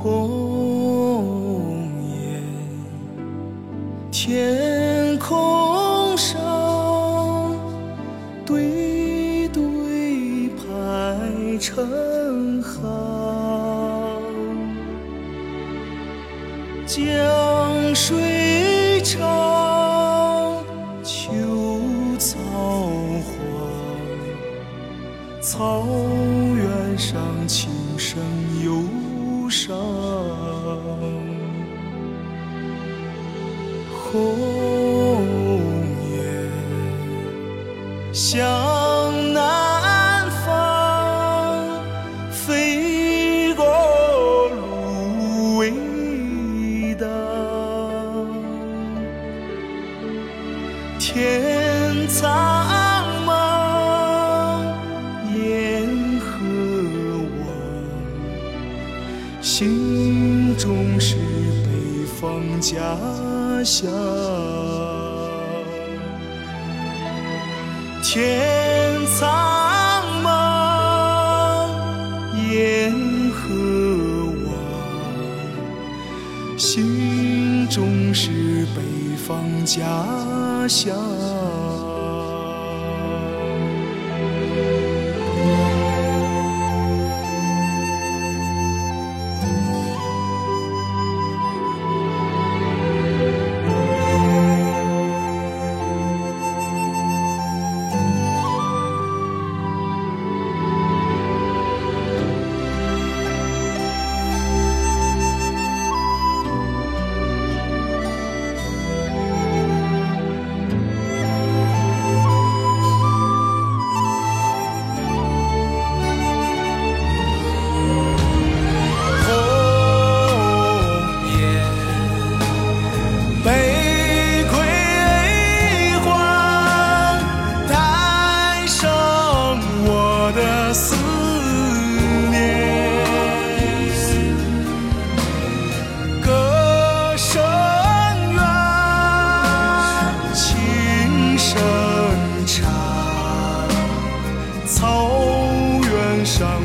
鸿雁，天空上对对排成行。江水长，秋草黄，草原上琴声悠。忧伤。红雁向南方飞过芦苇荡，天苍心中是北方家乡。天苍茫，雁何往？心中是北方家乡。思念。歌声远，琴声长，草原上